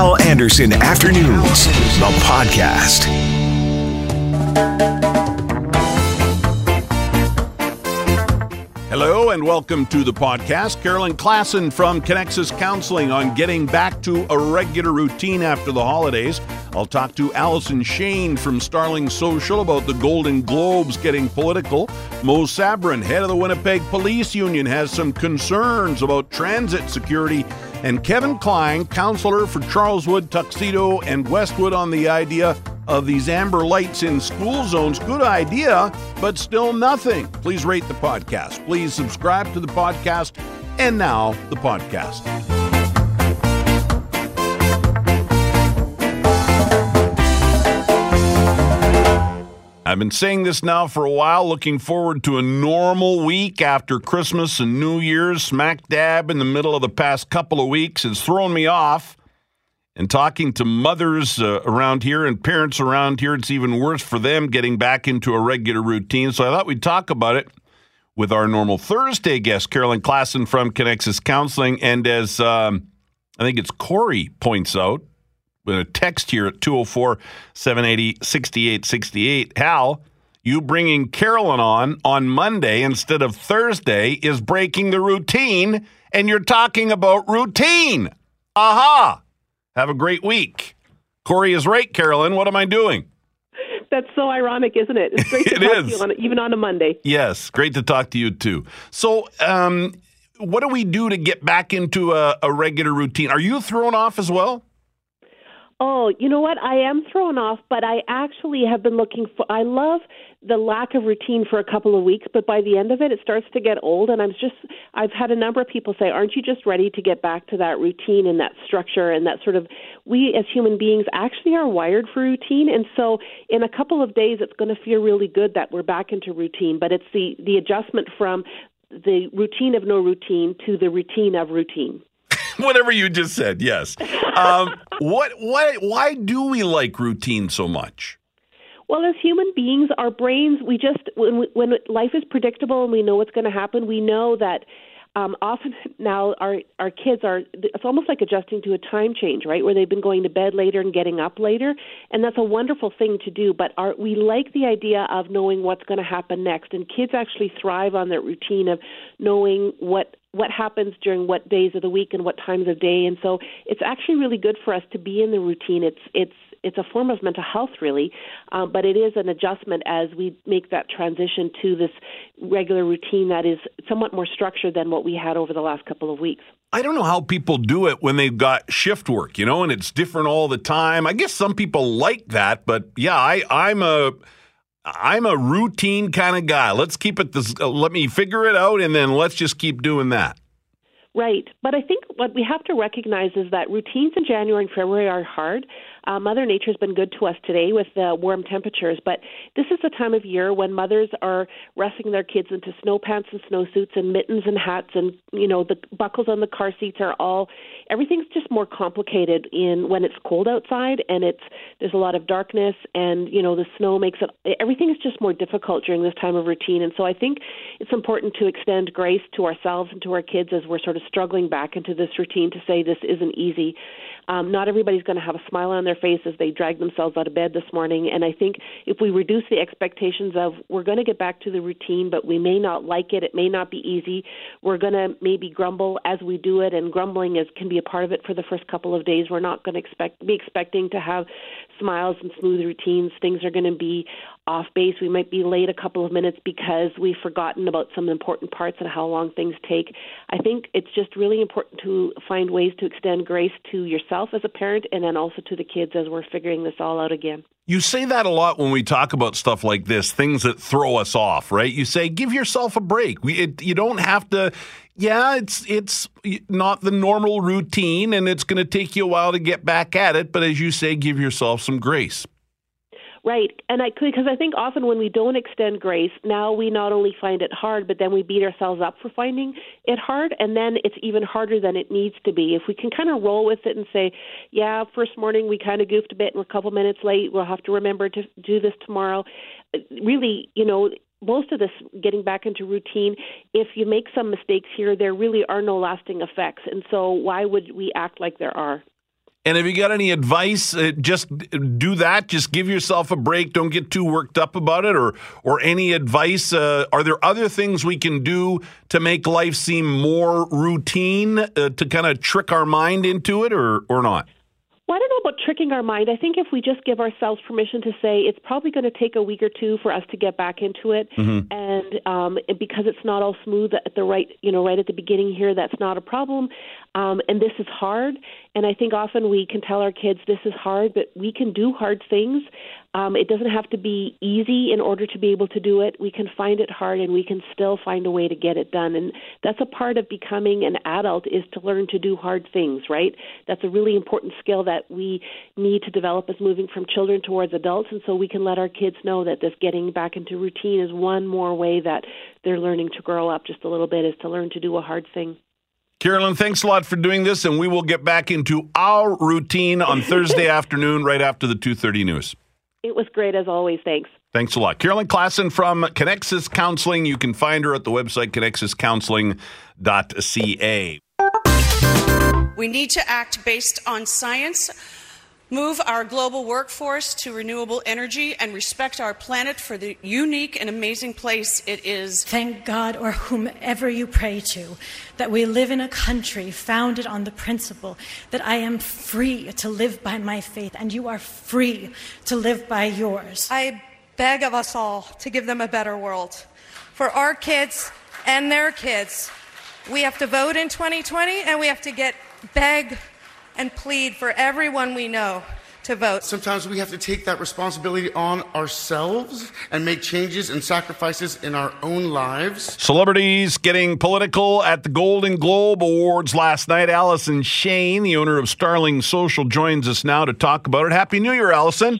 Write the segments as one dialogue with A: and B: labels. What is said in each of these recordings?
A: Hal Anderson Afternoons, the podcast.
B: Hello and welcome to the podcast. Carolyn Klassen from Connexus Counseling on getting back to a regular routine after the holidays. I'll talk to Allison Shane from Starling Social about the Golden Globes getting political. Mo Sabourin, head of the Winnipeg Police Union, has some concerns about transit security. And Kevin Klein, counselor for Charleswood, Tuxedo, and Westwood, on the idea of these amber lights in school zones. Good idea, but still nothing. Please rate the podcast. Please subscribe to the podcast. And now, the podcast. I've been saying this now for a while, looking forward to a normal week after Christmas and New Year's. Smack dab in the middle of the past couple of weeks has thrown me off. And talking to mothers uh, around here and parents around here, it's even worse for them getting back into a regular routine. So I thought we'd talk about it with our normal Thursday guest, Carolyn Klassen from Connexus Counseling. And as um, I think it's Corey points out, a text here at 204 780 6868. Hal, you bringing Carolyn on on Monday instead of Thursday is breaking the routine, and you're talking about routine. Aha! Have a great week. Corey is right, Carolyn. What am I doing?
C: That's so ironic, isn't it? It's great to
B: It
C: talk
B: is.
C: to you on, even on a Monday.
B: Yes, great to talk to you too. So, um, what do we do to get back into a, a regular routine? Are you thrown off as well?
C: Oh, you know what? I am thrown off, but I actually have been looking for. I love the lack of routine for a couple of weeks, but by the end of it, it starts to get old. And I'm just, I've had a number of people say, "Aren't you just ready to get back to that routine and that structure and that sort of?" We as human beings actually are wired for routine, and so in a couple of days, it's going to feel really good that we're back into routine. But it's the the adjustment from the routine of no routine to the routine of routine.
B: Whatever you just said, yes. Um, what, what, why do we like routine so much?
C: Well, as human beings, our brains, we just, when, we, when life is predictable and we know what's going to happen, we know that um, often now our, our kids are, it's almost like adjusting to a time change, right? Where they've been going to bed later and getting up later. And that's a wonderful thing to do. But our, we like the idea of knowing what's going to happen next. And kids actually thrive on that routine of knowing what what happens during what days of the week and what times of day and so it's actually really good for us to be in the routine it's it's it's a form of mental health really um, but it is an adjustment as we make that transition to this regular routine that is somewhat more structured than what we had over the last couple of weeks
B: I don't know how people do it when they've got shift work, you know, and it's different all the time. I guess some people like that, but yeah, I, I'm a I'm a routine kind of guy. Let's keep it this. Uh, let me figure it out, and then let's just keep doing that.
C: Right. But I think what we have to recognize is that routines in January and February are hard. Uh, Mother Nature's been good to us today with the warm temperatures, but this is the time of year when mothers are wrestling their kids into snow pants and snowsuits and mittens and hats and you know the buckles on the car seats are all everything's just more complicated in when it's cold outside and it's there's a lot of darkness and you know the snow makes it everything is just more difficult during this time of routine and so I think it's important to extend grace to ourselves and to our kids as we're sort of struggling back into this routine to say this isn't easy. Um, not everybody's going to have a smile on their face as they drag themselves out of bed this morning. And I think if we reduce the expectations of we're going to get back to the routine, but we may not like it, it may not be easy. We're going to maybe grumble as we do it, and grumbling is can be a part of it for the first couple of days. We're not going to expect be expecting to have smiles and smooth routines. Things are going to be off base. We might be late a couple of minutes because we've forgotten about some important parts and how long things take. I think it's just really important to find ways to extend grace to yourself as a parent and then also to the kids as we're figuring this all out again.
B: You say that a lot when we talk about stuff like this, things that throw us off, right? You say give yourself a break. We, it, you don't have to. Yeah, it's it's not the normal routine, and it's going to take you a while to get back at it. But as you say, give yourself some grace.
C: Right, and I because I think often when we don't extend grace, now we not only find it hard, but then we beat ourselves up for finding it hard, and then it's even harder than it needs to be. If we can kind of roll with it and say, "Yeah, first morning we kind of goofed a bit, and we're a couple minutes late. We'll have to remember to do this tomorrow." Really, you know, most of this getting back into routine, if you make some mistakes here, there really are no lasting effects, and so why would we act like there are?
B: And have you got any advice? Uh, just do that. Just give yourself a break. Don't get too worked up about it. Or, or any advice? Uh, are there other things we can do to make life seem more routine uh, to kind of trick our mind into it, or or not?
C: Well, I don't know about tricking our mind. I think if we just give ourselves permission to say it's probably going to take a week or two for us to get back into it, mm-hmm. and um, because it's not all smooth at the right, you know, right at the beginning here, that's not a problem. Um, and this is hard. And I think often we can tell our kids this is hard, but we can do hard things. Um, it doesn't have to be easy in order to be able to do it. We can find it hard, and we can still find a way to get it done. And that's a part of becoming an adult is to learn to do hard things. Right? That's a really important skill that we need to develop as moving from children towards adults. And so we can let our kids know that this getting back into routine is one more way that they're learning to grow up just a little bit is to learn to do a hard thing.
B: Carolyn, thanks a lot for doing this, and we will get back into our routine on Thursday afternoon, right after the two thirty news.
C: It was great as always. Thanks.
B: Thanks a lot. Carolyn Klassen from Connexus Counseling. You can find her at the website connexuscounseling.ca.
D: We need to act based on science move our global workforce to renewable energy, and respect our planet for the unique and amazing place it is.
E: Thank God, or whomever you pray to, that we live in a country founded on the principle that I am free to live by my faith, and you are free to live by yours.
F: I beg of us all to give them a better world. For our kids and their kids, we have to vote in 2020 and we have to get beg and plead for everyone we know to vote.
G: Sometimes we have to take that responsibility on ourselves and make changes and sacrifices in our own lives.
B: Celebrities getting political at the Golden Globe Awards last night. Allison Shane, the owner of Starling Social, joins us now to talk about it. Happy New Year, Allison.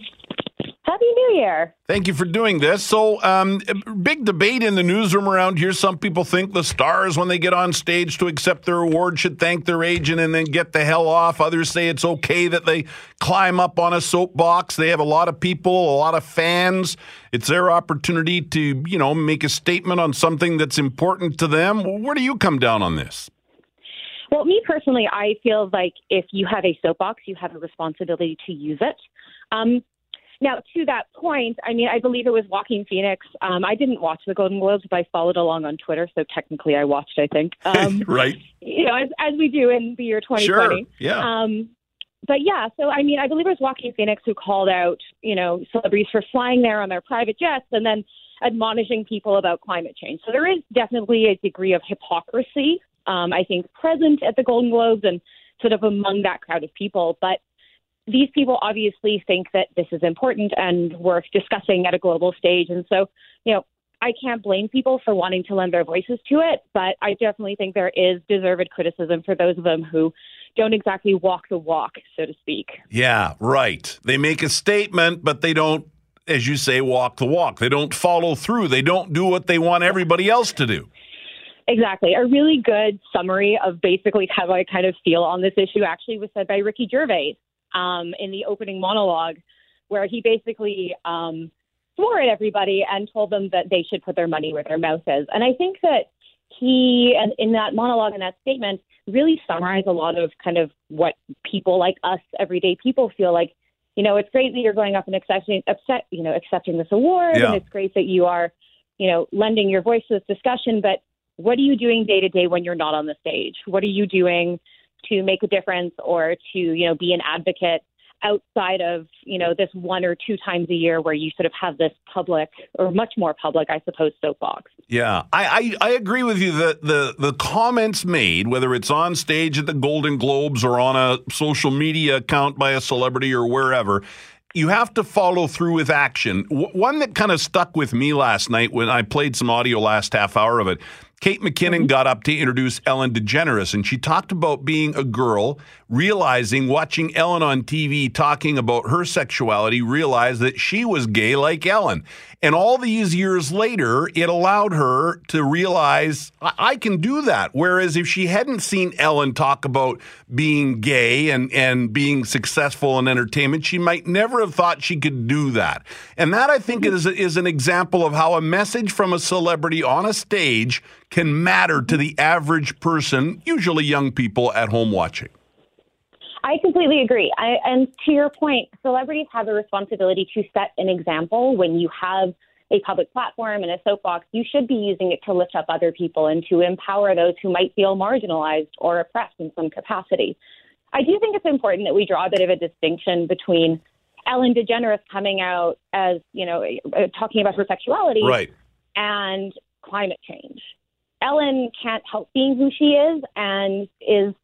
H: Happy New Year.
B: Thank you for doing this. So, um, big debate in the newsroom around here. Some people think the stars, when they get on stage to accept their award, should thank their agent and then get the hell off. Others say it's okay that they climb up on a soapbox. They have a lot of people, a lot of fans. It's their opportunity to, you know, make a statement on something that's important to them. Where do you come down on this?
H: Well, me personally, I feel like if you have a soapbox, you have a responsibility to use it. Um, now, to that point, I mean, I believe it was Joaquin Phoenix. Um, I didn't watch the Golden Globes, but I followed along on Twitter, so technically I watched. I think,
B: um, right?
H: You know, as, as we do in the year 2020.
B: Sure. Yeah.
H: Um, but yeah, so I mean, I believe it was Joaquin Phoenix who called out, you know, celebrities for flying there on their private jets and then admonishing people about climate change. So there is definitely a degree of hypocrisy, um, I think, present at the Golden Globes and sort of among that crowd of people. But these people obviously think that this is important and worth discussing at a global stage. And so, you know, I can't blame people for wanting to lend their voices to it, but I definitely think there is deserved criticism for those of them who don't exactly walk the walk, so to speak.
B: Yeah, right. They make a statement, but they don't, as you say, walk the walk. They don't follow through. They don't do what they want everybody else to do.
H: Exactly. A really good summary of basically how I kind of feel on this issue actually was said by Ricky Gervais um, in the opening monologue, where he basically um, swore at everybody and told them that they should put their money where their mouth is. And I think that he, and in that monologue and that statement, really summarized a lot of kind of what people like us, everyday people, feel like. You know, it's great that you're going up and accepting, accept, you know, accepting this award, yeah. and it's great that you are, you know, lending your voice to this discussion. But what are you doing day to day when you're not on the stage? What are you doing to make a difference or to, you know, be an advocate outside of, you know, this one or two times a year where you sort of have this public or much more public, I suppose, soapbox.
B: Yeah, I, I, I agree with you that the, the comments made, whether it's on stage at the Golden Globes or on a social media account by a celebrity or wherever, you have to follow through with action. W- one that kind of stuck with me last night when I played some audio last half hour of it Kate McKinnon mm-hmm. got up to introduce Ellen DeGeneres, and she talked about being a girl, realizing, watching Ellen on TV talking about her sexuality, realized that she was gay like Ellen. And all these years later, it allowed her to realize, I, I can do that. Whereas if she hadn't seen Ellen talk about being gay and, and being successful in entertainment, she might never have thought she could do that. And that, I think, is, is an example of how a message from a celebrity on a stage can matter to the average person, usually young people at home watching.
H: I completely agree. I, and to your point, celebrities have a responsibility to set an example when you have a public platform and a soapbox. You should be using it to lift up other people and to empower those who might feel marginalized or oppressed in some capacity. I do think it's important that we draw a bit of a distinction between Ellen DeGeneres coming out as, you know, uh, talking about her sexuality
B: Right.
H: and climate change. Ellen can't help being who she is, and is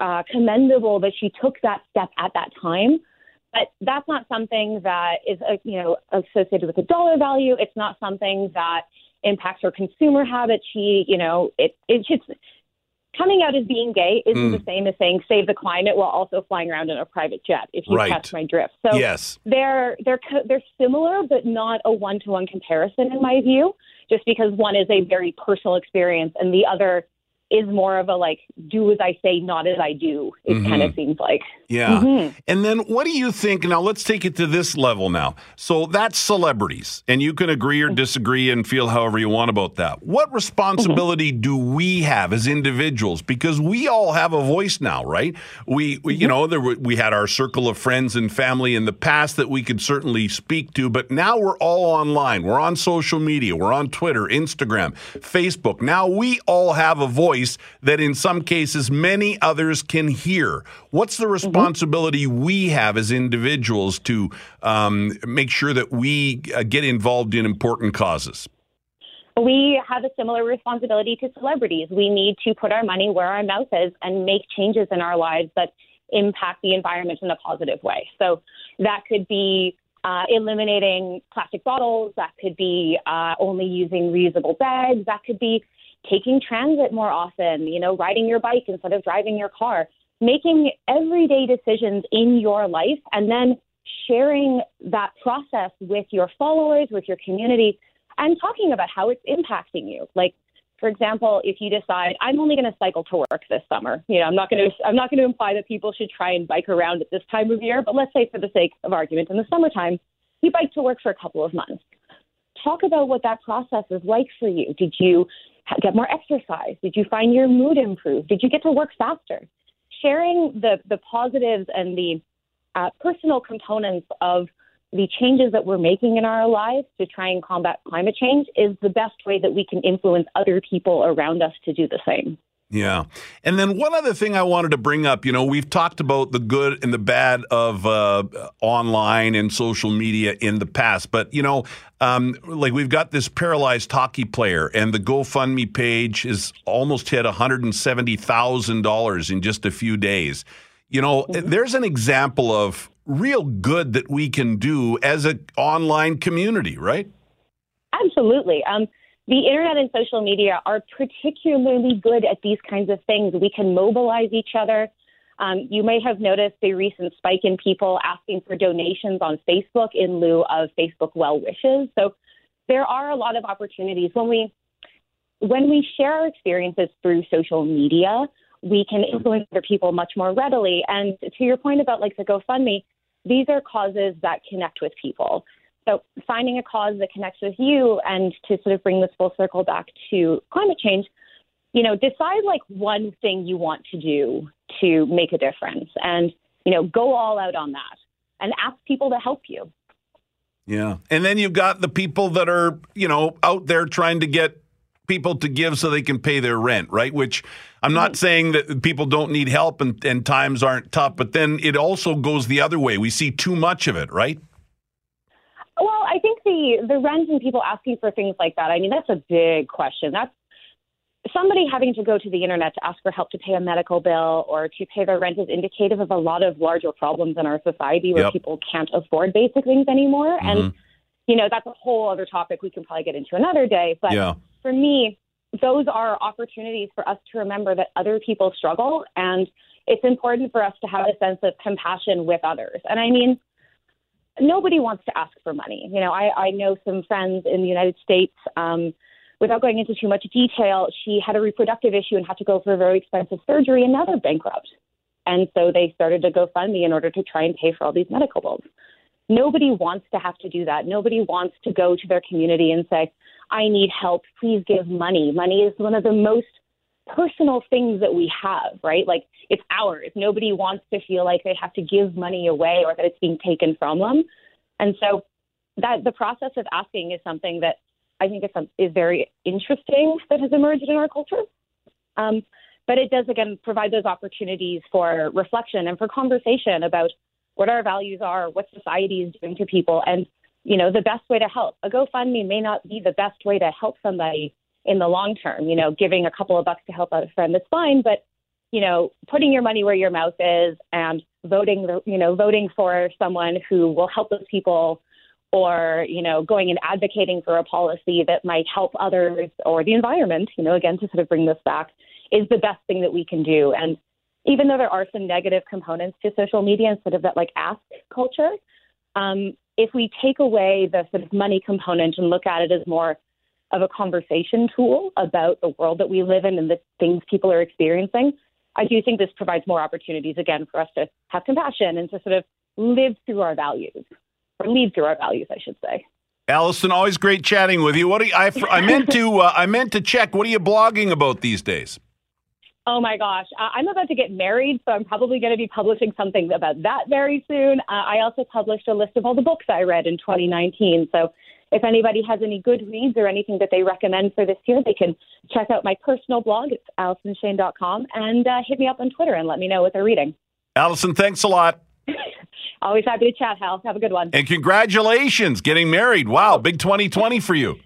H: uh, commendable that she took that step at that time. But that's not something that is, uh, you know, associated with a dollar value. It's not something that impacts her consumer habits. She, you know, it it's just coming out as being gay isn't
B: Mm.
H: the same as saying save the climate while also flying around in a private jet. If you
B: Right.
H: catch my drift, so
B: Yes.
H: they're they're co- they're similar, but not a one to one comparison in my view. Just because one is a very personal experience and the other is more of a like do as I say, not as I do. It
B: Mm-hmm.
H: kind of seems like.
B: Yeah.
H: Mhm.
B: And then what do you think? Now, let's take it to this level now. So that's celebrities, and you can agree or disagree and feel however you want about that. What responsibility do we have as individuals? Because we all have a voice now, right? We, we you know, there were, we had our circle of friends and family in the past that we could certainly speak to, but now we're all online. We're on social media. We're on Twitter, Instagram, Facebook. Now we all have a voice that in some cases many others can hear. What's the responsibility we have as individuals to um, make sure that we uh, get involved in important causes?
H: We have a similar responsibility to celebrities. We need to put our money where our mouth is and make changes in our lives that impact the environment in a positive way. So that could be uh, eliminating plastic bottles. That could be uh, only using reusable bags. That could be taking transit more often. You know, riding your bike instead of driving your car. Making everyday decisions in your life and then sharing that process with your followers, with your community, and talking about how it's impacting you. Like, for example, if you decide I'm only going to cycle to work this summer, you know, I'm not going to I'm not going to imply that people should try and bike around at this time of year, but let's say for the sake of argument, in the summertime, you bike to work for a couple of months. Talk about what that process is like for you. Did you get more exercise? Did you find your mood improve? Did you get to work faster? Sharing the the positives and the uh, personal components of the changes that we're making in our lives to try and combat climate change is the best way that we can influence other people around us to do the same.
B: Yeah. And then one other thing I wanted to bring up, you know, we've talked about the good and the bad of uh, online and social media in the past, but, you know, um, like we've got this paralyzed hockey player, and the GoFundMe page has almost hit $170,000 in just a few days. You know, there's an example of real good that we can do as an online community, right?
H: Absolutely. Um, the internet and social media are particularly good at these kinds of things. We can mobilize each other. Um, you may have noticed a recent spike in people asking for donations on Facebook in lieu of Facebook well wishes. So there are a lot of opportunities when we when we share our experiences through social media. We can influence other people much more readily. And to your point about like the GoFundMe, these are causes that connect with people. So finding a cause that connects with you and to sort of bring this full circle back to climate change, you know, decide like one thing you want to do to make a difference and, you know, go all out on that and ask people to help you.
B: Yeah. And then you've got the people that are, you know, out there trying to get people to give so they can pay their rent, right? Which I'm not saying that people don't need help and, and times aren't tough, but then it also goes the other way. We see too much of it, right?
H: I think the the rent and people asking for things like that. I mean, that's a big question. That's somebody having to go to the internet to ask for help to pay a medical bill or to pay their rent is indicative of a lot of larger problems in our society where
B: Yep.
H: people can't afford basic things anymore.
B: Mhm.
H: And you know, that's a whole other topic we can probably get into another day. But
B: Yeah.
H: for me, those are opportunities for us to remember that other people struggle and it's important for us to have a sense of compassion with others. And I mean, nobody wants to ask for money. You know, I, I know some friends in the United States, um, without going into too much detail, she had a reproductive issue and had to go for a very expensive surgery, and now they're bankrupt. And so they started a GoFundMe in order to try and pay for all these medical bills. Nobody wants to have to do that. Nobody wants to go to their community and say, I need help. Please give money. Money is one of the most personal things that we have, right? Like it's ours. Nobody wants to feel like they have to give money away or that it's being taken from them. And so that the process of asking is something that I think is, is very interesting that has emerged in our culture. Um, but it does again provide those opportunities for reflection and for conversation about what our values are, what society is doing to people, and you know the best way to help. A GoFundMe may not be the best way to help somebody in the long term. You know, giving a couple of bucks to help out a friend is fine, but you know, putting your money where your mouth is and voting, you know, voting for someone who will help those people or, you know, going and advocating for a policy that might help others or the environment, you know, again, to sort of bring this back, is the best thing that we can do. And even though there are some negative components to social media and sort of that like ask culture, um, if we take away the sort of money component and look at it as more of a conversation tool about the world that we live in and the things people are experiencing, I do think this provides more opportunities again for us to have compassion and to sort of live through our values or lead through our values, I should say.
B: Allison, always great chatting with you. What you, I, I meant to uh, I meant to check. What are you blogging about these days?
H: Oh my gosh, I'm about to get married, so I'm probably going to be publishing something about that very soon. Uh, I also published a list of all the books I read in 2019. So if anybody has any good reads or anything that they recommend for this year, they can check out my personal blog. It's AllisonShane.com and uh, hit me up on Twitter and let me know what they're reading.
B: Allison, thanks a lot.
H: Always happy to chat, Hal. Have a good one.
B: And congratulations getting married. Wow, big 2020 for you.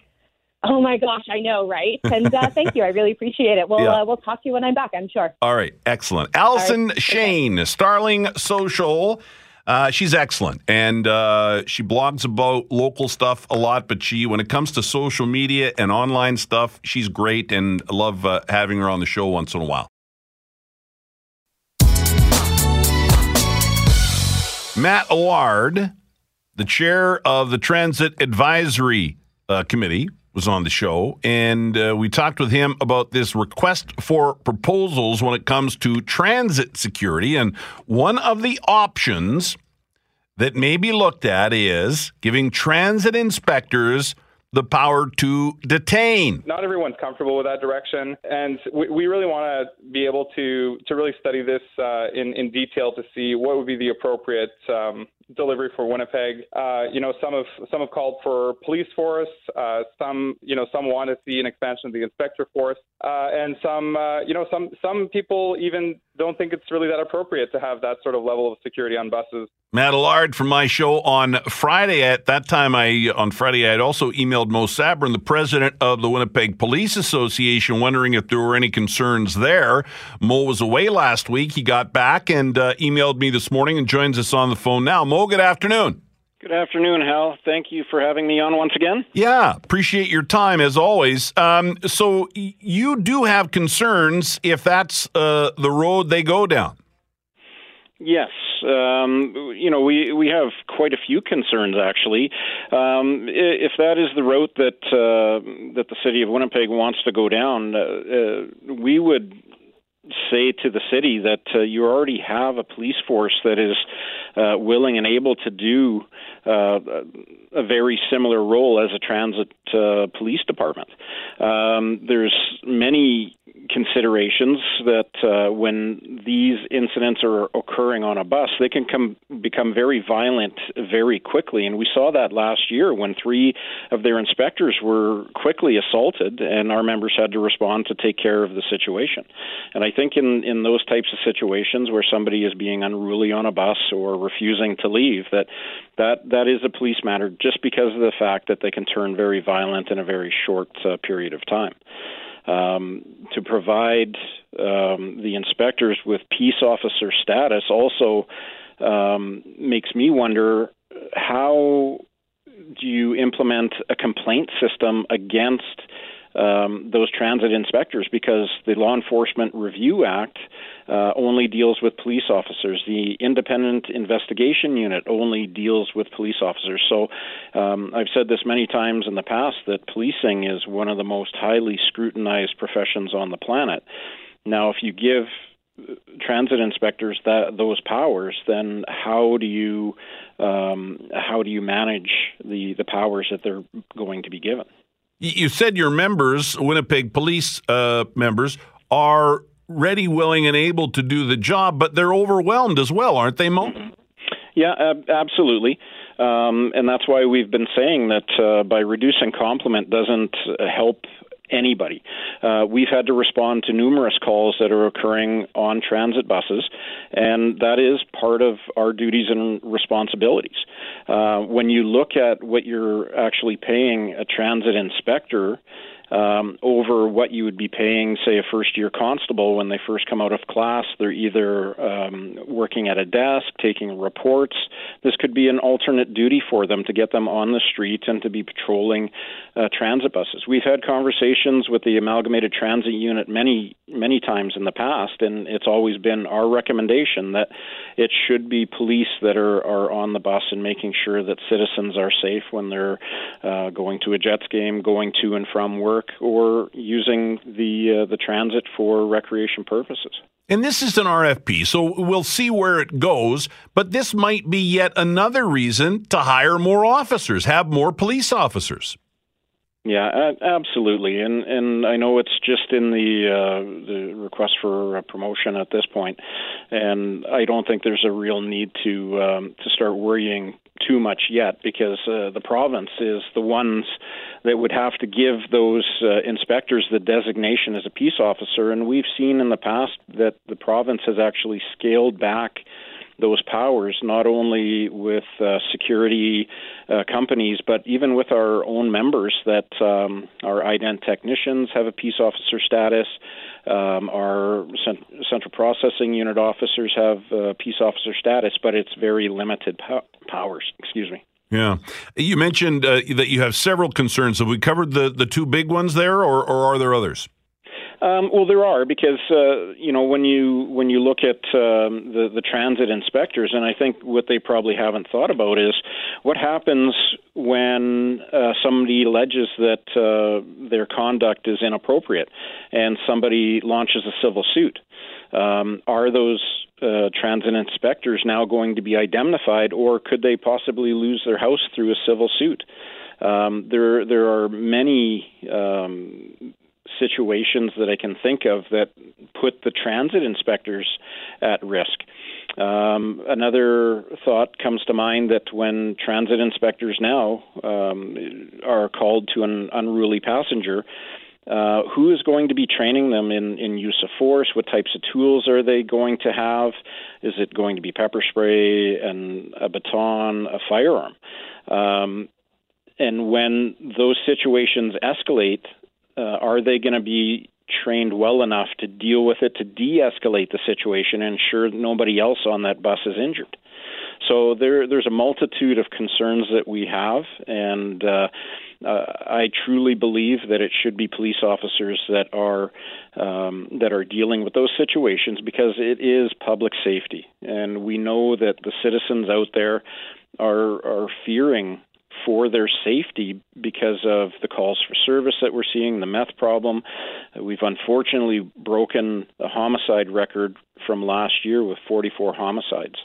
H: Oh my gosh, I know, right? And uh, thank you. I really appreciate it. We'll yeah. uh, we'll talk to you when I'm back. I'm sure.
B: All right, excellent. Allison right. Shane, Starling Social. Uh, she's excellent, and uh, she blogs about local stuff a lot. But she, when it comes to social media and online stuff, she's great, and I love uh, having her on the show once in a while. Matt Allard, the chair of the Transit Advisory uh, Committee, was on the show, and uh, we talked with him about this request for proposals when it comes to transit security. And one of the options that may be looked at is giving transit inspectors the power to detain.
I: Not everyone's comfortable with that direction, and we, we really want to be able to to really study this uh, in in detail to see what would be the appropriate um, delivery for Winnipeg. Uh, you know, some have some have called for police force. Uh, some, you know, some want to see an expansion of the inspector force, uh, and some, uh, you know, some some people even don't think it's really that appropriate to have that sort of level of security on buses.
B: Matt Allard from my show on Friday. At that time, I on Friday I had also emailed Mo Sabourin, the president of the Winnipeg Police Association, wondering if there were any concerns there. Mo was away last week. He got back and uh, emailed me this morning and joins us on the phone now. Mo, good afternoon.
J: Good afternoon, Hal. Thank you for having me on once again.
B: Yeah, appreciate your time as always. Um, so you do have concerns if that's uh, the road they go down.
J: Yes, um, you know we we have quite a few concerns actually. Um, if that is the route that uh, that the city of Winnipeg wants to go down, uh, uh, we would say to the city that uh, you already have a police force that is uh, willing and able to do uh, a very similar role as a transit uh, police department. Um, there's many considerations that uh, when these incidents are occurring on a bus, they can come become very violent very quickly, and we saw that last year when three of their inspectors were quickly assaulted, and our members had to respond to take care of the situation. And I think in in those types of situations where somebody is being unruly on a bus or refusing to leave, that that that is a police matter just because of the fact that they can turn very violent in a very short uh, period of time um, to provide um, the inspectors with peace officer status also um, makes me wonder how do you implement a complaint system against um, those transit inspectors because the Law Enforcement Review Act uh, only deals with police officers. The Independent Investigation Unit only deals with police officers. So um, I've said this many times in the past that policing is one of the most highly scrutinized professions on the planet. Now, if you give transit inspectors that those powers, then how do you um, how do you manage the the powers that they're going to be given?
B: You said your members, Winnipeg police uh, members, are ready, willing, and able to do the job, but they're overwhelmed as well, aren't they, Mo?
J: Yeah, ab- absolutely. Um, and that's why we've been saying that uh, by reducing complement doesn't uh, help anybody. Uh, we've had to respond to numerous calls that are occurring on transit buses, and that is part of our duties and responsibilities. Uh, when you look at what you're actually paying a transit inspector, um, over what you would be paying, say, a first year constable when they first come out of class. They're either um, working at a desk, taking reports. This could be an alternate duty for them to get them on the street and to be patrolling uh, transit buses. We've had conversations with the Amalgamated Transit Unit many, many times in the past, and it's always been our recommendation that it should be police that are, are on the bus and making sure that citizens are safe when they're uh, going to a Jets game, going to and from work work or using the uh, the transit for recreation purposes.
B: And this is an RFP, so we'll see where it goes. But this might be yet another reason to hire more officers, have more police officers.
J: Yeah, absolutely, and and I know it's just in the uh, the request for promotion at this point, and I don't think there's a real need to um, to start worrying too much yet because uh, the province is the ones that would have to give those uh, inspectors the designation as a peace officer, and we've seen in the past that the province has actually scaled back those powers, not only with uh, security uh, companies, but even with our own members that um, our ident technicians have a peace officer status. Um, our cent- central processing unit officers have uh, peace officer status, but it's very limited po- powers. Excuse me.
B: Yeah, you mentioned uh, that you have several concerns. Have we covered the, the two big ones there, or, or are there others?
J: Um, well, there are because uh, you know when you when you look at um, the the transit inspectors, and I think what they probably haven't thought about is what happens when uh, somebody alleges that uh, their conduct is inappropriate, and somebody launches a civil suit. Um, are those uh, transit inspectors now going to be indemnified, or could they possibly lose their house through a civil suit? Um, there, there are many um, situations that I can think of that put the transit inspectors at risk. Um, another thought comes to mind that when transit inspectors now um, are called to an unruly passenger, uh, who is going to be training them in, in use of force? What types of tools are they going to have? Is it going to be pepper spray and a baton, a firearm? Um, and when those situations escalate, uh, are they going to be trained well enough to deal with it to de-escalate the situation and ensure nobody else on that bus is injured? So there, there's a multitude of concerns that we have, and uh, uh, I truly believe that it should be police officers that are um, that are dealing with those situations because it is public safety, and we know that the citizens out there are are fearing for their safety because of the calls for service that we're seeing, the meth problem. We've unfortunately broken the homicide record from last year with 44 homicides.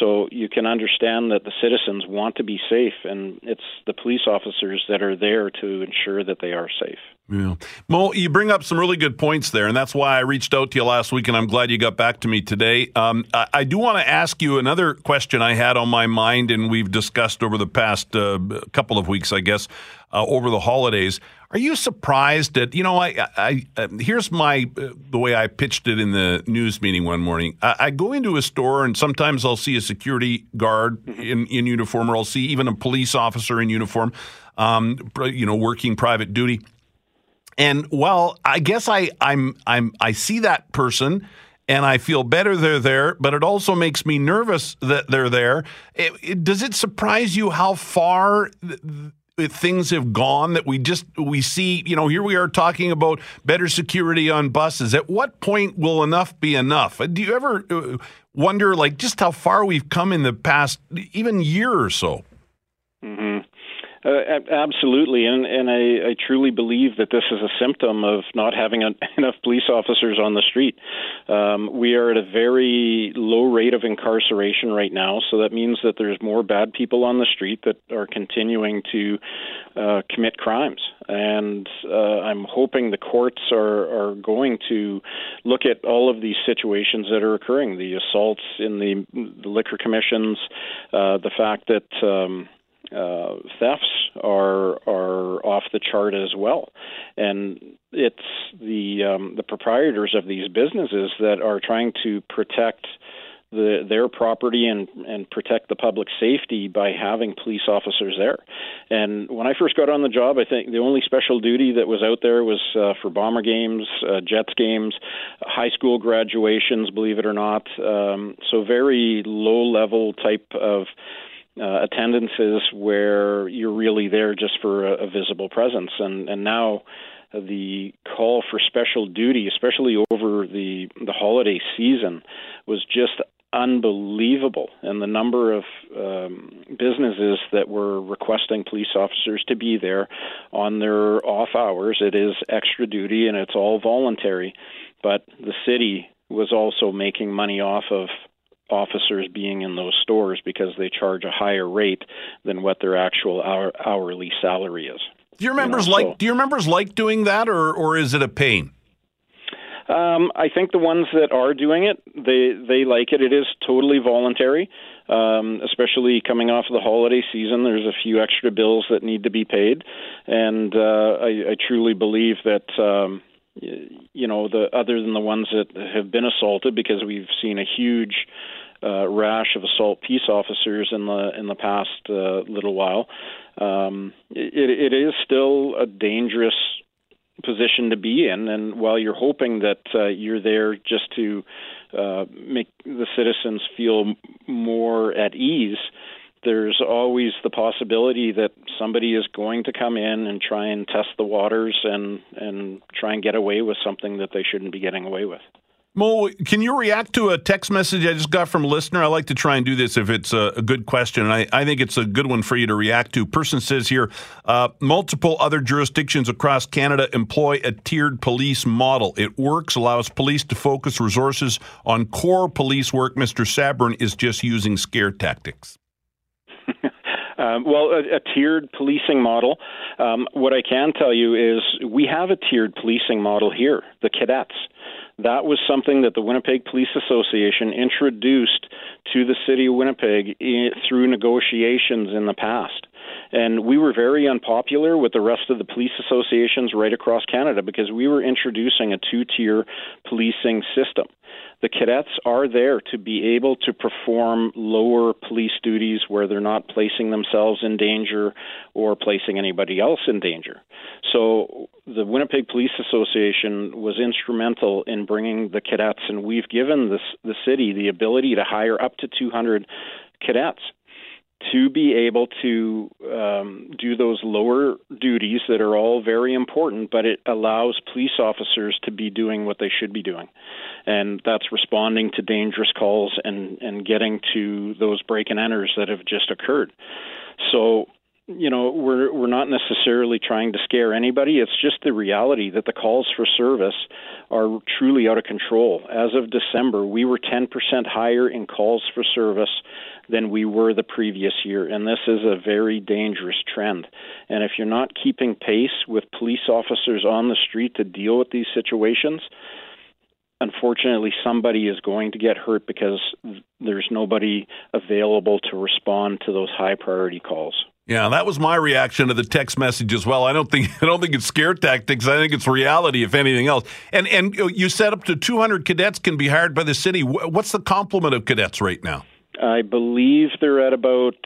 J: So you can understand that the citizens want to be safe, and it's the police officers that are there to ensure that they are safe.
B: Yeah. Mo, you bring up some really good points there, and that's why I reached out to you last week, and I'm glad you got back to me today. Um, I, I, do want to ask you another question I had on my mind, and we've discussed over the past uh, couple of weeks, I guess, uh, over the holidays. Are you surprised that you know? I, I, I here's my uh, the way I pitched it in the news meeting one morning. I, I, go into a store and sometimes I'll see a security guard mm-hmm. in, in uniform, or I'll see even a police officer in uniform, um, you know, working private duty and well, I guess I I'm I'm I see that person and I feel better they're there, but it also makes me nervous that they're there. It, it, does it surprise you how far th- things have gone that we just we see, you know, here we are talking about better security on buses. At what point will enough be enough? Do you ever uh, wonder like just how far we've come in the past even year or so?
J: hmm Uh, absolutely, and and I, I truly believe that this is a symptom of not having enough police officers on the street. Um, we are at a very low rate of incarceration right now, so that means that there's more bad people on the street that are continuing to uh, commit crimes. And uh, I'm hoping the courts are are going to look at all of these situations that are occurring: the assaults in the, the liquor commissions, uh, the fact that. Um, uh, thefts are are off the chart as well, and it's the um, the proprietors of these businesses that are trying to protect the, their property and and protect the public safety by having police officers there. And when I first got on the job, I think the only special duty that was out there was uh, for bomber games, uh, Jets games, high school graduations, believe it or not. Um, so very low level type of uh, attendances where you're really there just for a, a visible presence. And and now the call for special duty, especially over the the holiday season, was just unbelievable. And the number of um, businesses that were requesting police officers to be there on their off hours. It is extra duty and it's all voluntary, but the city was also making money off of officers being in those stores because they charge a higher rate than what their actual hour, hourly salary is.
B: Do your members you know, like so, do your members like doing that or or is it a pain?
J: Um, I think the ones that are doing it, they they like it. It is totally voluntary, um, especially coming off of the holiday season. There's a few extra bills that need to be paid, and uh, I, I truly believe that um, you know the other than the ones that have been assaulted because we've seen a huge uh, rash of assault peace officers in the in the past uh, little while. Um, it, it is still a dangerous position to be in, and while you're hoping that uh, you're there just to uh, make the citizens feel more at ease, there's always the possibility that somebody is going to come in and try and test the waters and and try and get away with something that they shouldn't be getting away with.
B: Mo, can you react to a text message I just got from a listener? I like to try and do this if it's a, good question, I, I, think it's a good one for you to react to. Person says here, uh, multiple other jurisdictions across Canada employ a tiered police model. It works, allows police to focus resources on core police work. Mr. Sabourin is just using scare tactics.
J: Um, well, a, a, tiered policing model. Um, what I can tell you is we have a tiered policing model here, the cadets. That was something that the Winnipeg Police Association introduced to the city of Winnipeg in, through negotiations in the past. And we were very unpopular with the rest of the police associations right across Canada because we were introducing a two tier policing system. The cadets are there to be able to perform lower police duties where they're not placing themselves in danger or placing anybody else in danger. So the Winnipeg Police Association was instrumental in bringing the cadets, and we've given this, the city the ability to hire up to 200 cadets to be able to um, do those lower duties that are all very important, but it allows police officers to be doing what they should be doing. And that's responding to dangerous calls and, and getting to those break and enters that have just occurred. So you know we're we're not necessarily trying to scare anybody. It's just the reality that the calls for service are truly out of control. As of december we were 10% higher in calls for service than we were the previous year and this is a very dangerous trend. And if you're not keeping pace with police officers on the street to deal with these situations unfortunately somebody is going to get hurt because there's nobody available to respond to those high priority calls
B: yeah, that was my reaction to the text message as well. I don't think I don't think it's scare tactics. I think it's reality, if anything else. And and you said up to 200 cadets can be hired by the city. What's the complement of cadets right now?
J: I believe they're at about,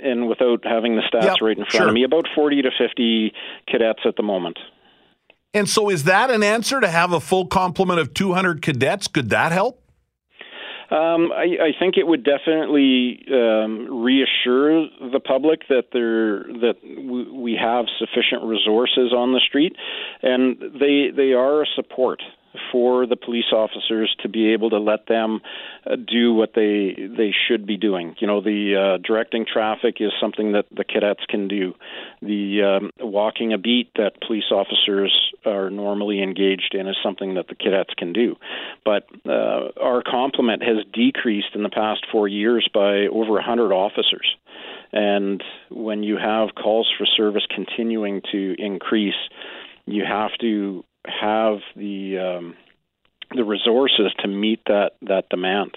J: and without having the stats yep, right in front sure. of me, about 40 to 50 cadets at the moment.
B: And so, is that an answer to have a full complement of 200 cadets? Could that help?
J: Um, I, I, think it would definitely um, reassure the public that there that w- we have sufficient resources on the street, and they they are a support for the police officers to be able to let them uh, do what they they should be doing. You know, the uh, directing traffic is something that the cadets can do. The um, walking a beat that police officers are normally engaged in is something that the cadets can do. But uh, our complement has decreased in the past four years by over 100 officers. And when you have calls for service continuing to increase, you have to have the um, the resources to meet that that demand.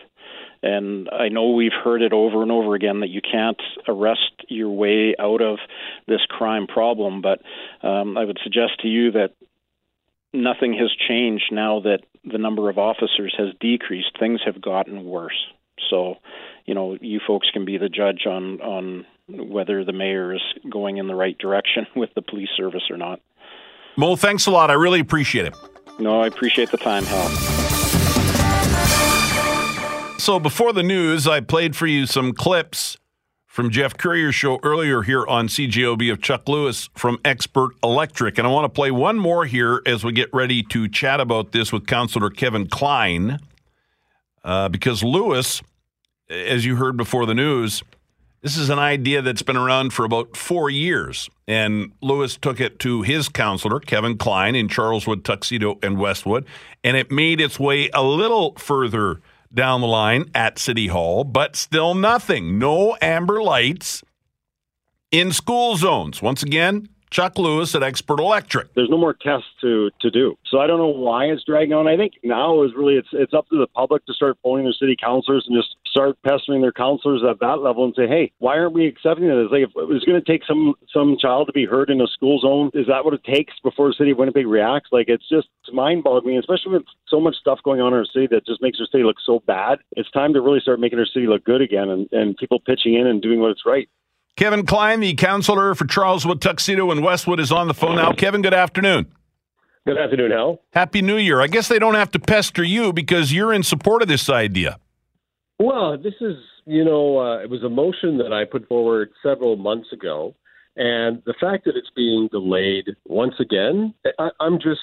J: And I know we've heard it over and over again that you can't arrest your way out of this crime problem, but um, I would suggest to you that nothing has changed now that the number of officers has decreased. Things have gotten worse. So, you know, you folks can be the judge on on whether the mayor is going in the right direction with the police service or not.
B: Mo, thanks a lot. I really appreciate it.
J: No, I appreciate the time, Hal.
B: So before the news, I played for you some clips from Jeff Courier's show earlier here on CJOB of Chuck Lewis from Expert Electric. And I want to play one more here as we get ready to chat about this with Councillor Kevin Klein. Uh, because Lewis, as you heard before the news, this is an idea that's been around for about four years. And Lewis took it to his counselor, Kevin Klein, in Charleswood, Tuxedo, and Westwood. And it made its way a little further down the line at City Hall, but still nothing. No amber lights in school zones. Once again, Chuck Lewis at Expert Electric.
K: There's no more tests to, to do. So I don't know why it's dragging on. I think now is really it's it's up to the public to start phoning their city councilors and just start pestering their councilors at that level and say, hey, why aren't we accepting this? Like if it was going to take some some child to be hurt in a school zone, is that what it takes before the city of Winnipeg reacts? Like it's just mind-boggling, especially with so much stuff going on in our city that just makes our city look so bad. It's time to really start making our city look good again and, and people pitching in and doing what's right.
B: Kevin Klein, the counselor for Charleswood, Tuxedo, and Westwood, is on the phone now. Kevin, good afternoon.
L: Good afternoon, Hal.
B: Happy New Year. I guess they don't have to pester you because you're in support of this idea.
L: Well, this is, you know, uh, it was a motion that I put forward several months ago. And the fact that it's being delayed once again, I, I'm just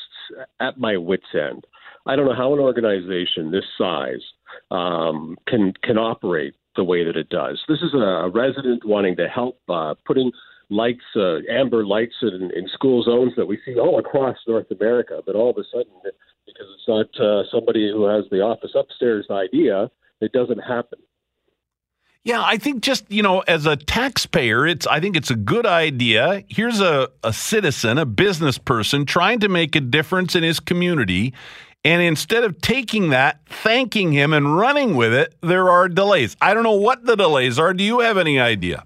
L: at my wits' end. I don't know how an organization this size um, can can operate the way that it does. This is a resident wanting to help uh, putting lights, uh, amber lights in, in school zones that we see all across North America. But all of a sudden, because it's not uh, somebody who has the office upstairs idea, it doesn't happen.
B: Yeah, I think just, you know, as a taxpayer, it's I think it's a good idea. Here's a, a citizen, a business person trying to make a difference in his community. And instead of taking that, thanking him, and running with it, there are delays. I don't know what the delays are. Do you have any idea?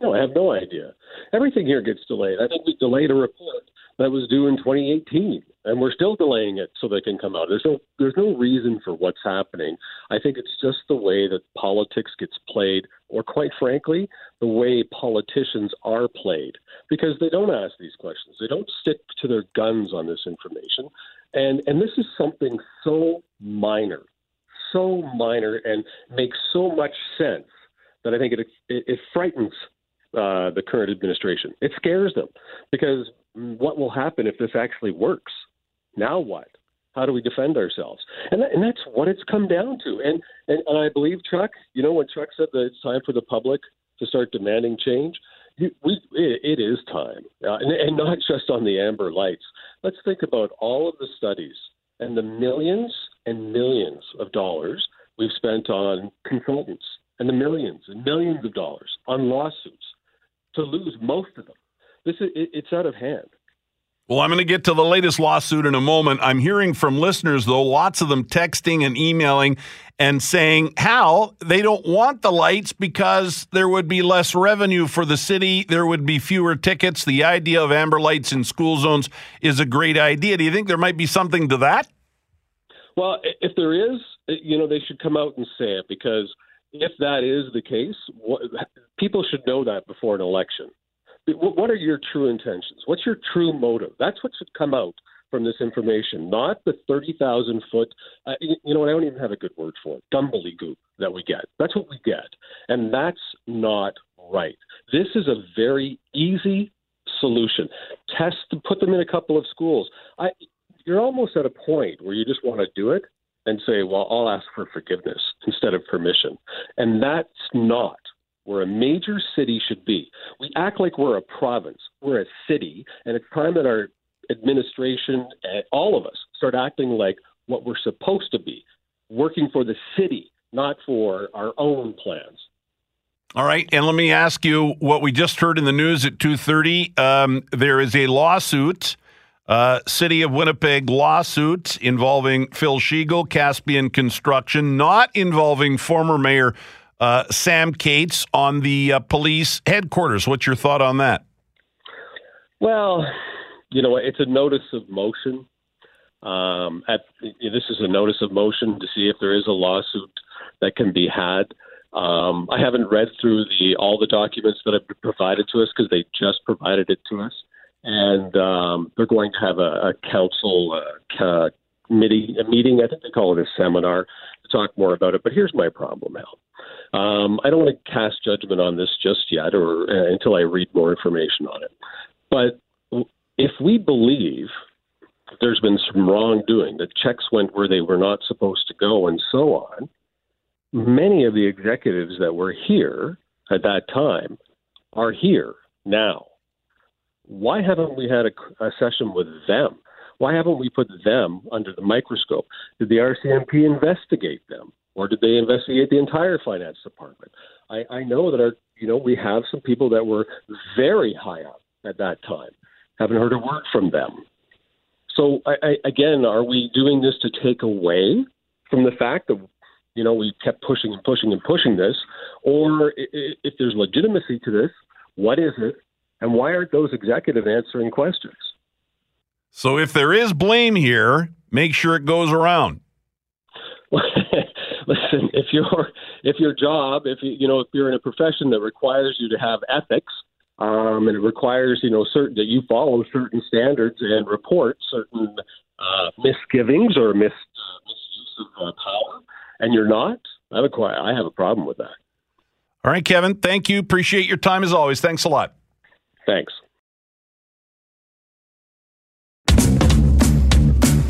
L: No, I have no idea. Everything here gets delayed. I think we delayed a report that was due in 2018, and we're still delaying it so they can come out. There's no there's no reason for what's happening. I think it's just the way that politics gets played, or quite frankly, the way politicians are played, because they don't ask these questions. They don't stick to their guns on this information. And and this is something so minor, so minor, and makes so much sense that I think it it, it frightens uh, the current administration. It scares them because what will happen if this actually works? Now what? How do we defend ourselves? And that, and that's what it's come down to. And, and and I believe Chuck, you know, when Chuck said that it's time for the public to start demanding change, we, it, it is time, uh, and, and not just on the amber lights. Let's think about all of the studies and the millions and millions of dollars we've spent on consultants, and the millions and millions of dollars on lawsuits to lose most of them. This is, it, it's out of hand.
B: Well, I'm going to get to the latest lawsuit in a moment. I'm hearing from listeners, though, lots of them texting and emailing and saying how they don't want the lights because there would be less revenue for the city. There would be fewer tickets. The idea of amber lights in school zones is a great idea. Do you think there might be something to that?
L: Well, if there is, you know, they should come out and say it because if that is the case, what, people should know that before an election what are your true intentions? What's your true motive? That's what should come out from this information, not the 30,000 foot, uh, you know, I don't even have a good word for it, goop that we get. That's what we get. And that's not right. This is a very easy solution. Test, put them in a couple of schools. I, you're almost at a point where you just want to do it and say, well, I'll ask for forgiveness instead of permission. And that's not where a major city should be. We act like we're a province, we're a city, and it's time that our administration, and all of us, start acting like what we're supposed to be, working for the city, not for our own plans.
B: All right, and let me ask you what we just heard in the news at two thirty. Um, there is a lawsuit, uh, City of Winnipeg lawsuit involving Phil Sheegl, Caspian Construction, not involving former Mayor uh, Sam Katz on the uh, police headquarters. What's your thought on that?
L: Well, you know, it's a notice of motion. Um, at, this is a notice of motion to see if there is a lawsuit that can be had. Um, I haven't read through the all the documents that have been provided to us because they just provided it to us, and um, they're going to have a, a council uh, committee a meeting. I think they call it a seminar to talk more about it. But here's my problem, Al. Um, I don't want to cast judgment on this just yet, or uh, until I read more information on it. But if we believe there's been some wrongdoing, that checks went where they were not supposed to go, and so on many of the executives that were here at that time are here now. Why haven't we had a, a, session with them? Why haven't we put them under the microscope? Did the RCMP investigate them, or did they investigate the entire finance department? I, I know that our, you know, we have some people that were very high up at that time. Haven't heard a word from them. So I, I, again, are we doing this to take away from the fact that you know, we kept pushing and pushing and pushing this, or if there's legitimacy to this, what is it, and why aren't those executives answering questions?
B: So, if there is blame here, make sure it goes around.
L: Listen, if your if your job, if you you know, if you're in a profession that requires you to have ethics, um, and it requires you know certain that you follow certain standards and report certain uh, misgivings or mis, uh, misuse of uh, power, and you're not, I have a I have a problem with that.
B: All right, Kevin. Thank you. Appreciate your time as always. Thanks a lot.
L: Thanks.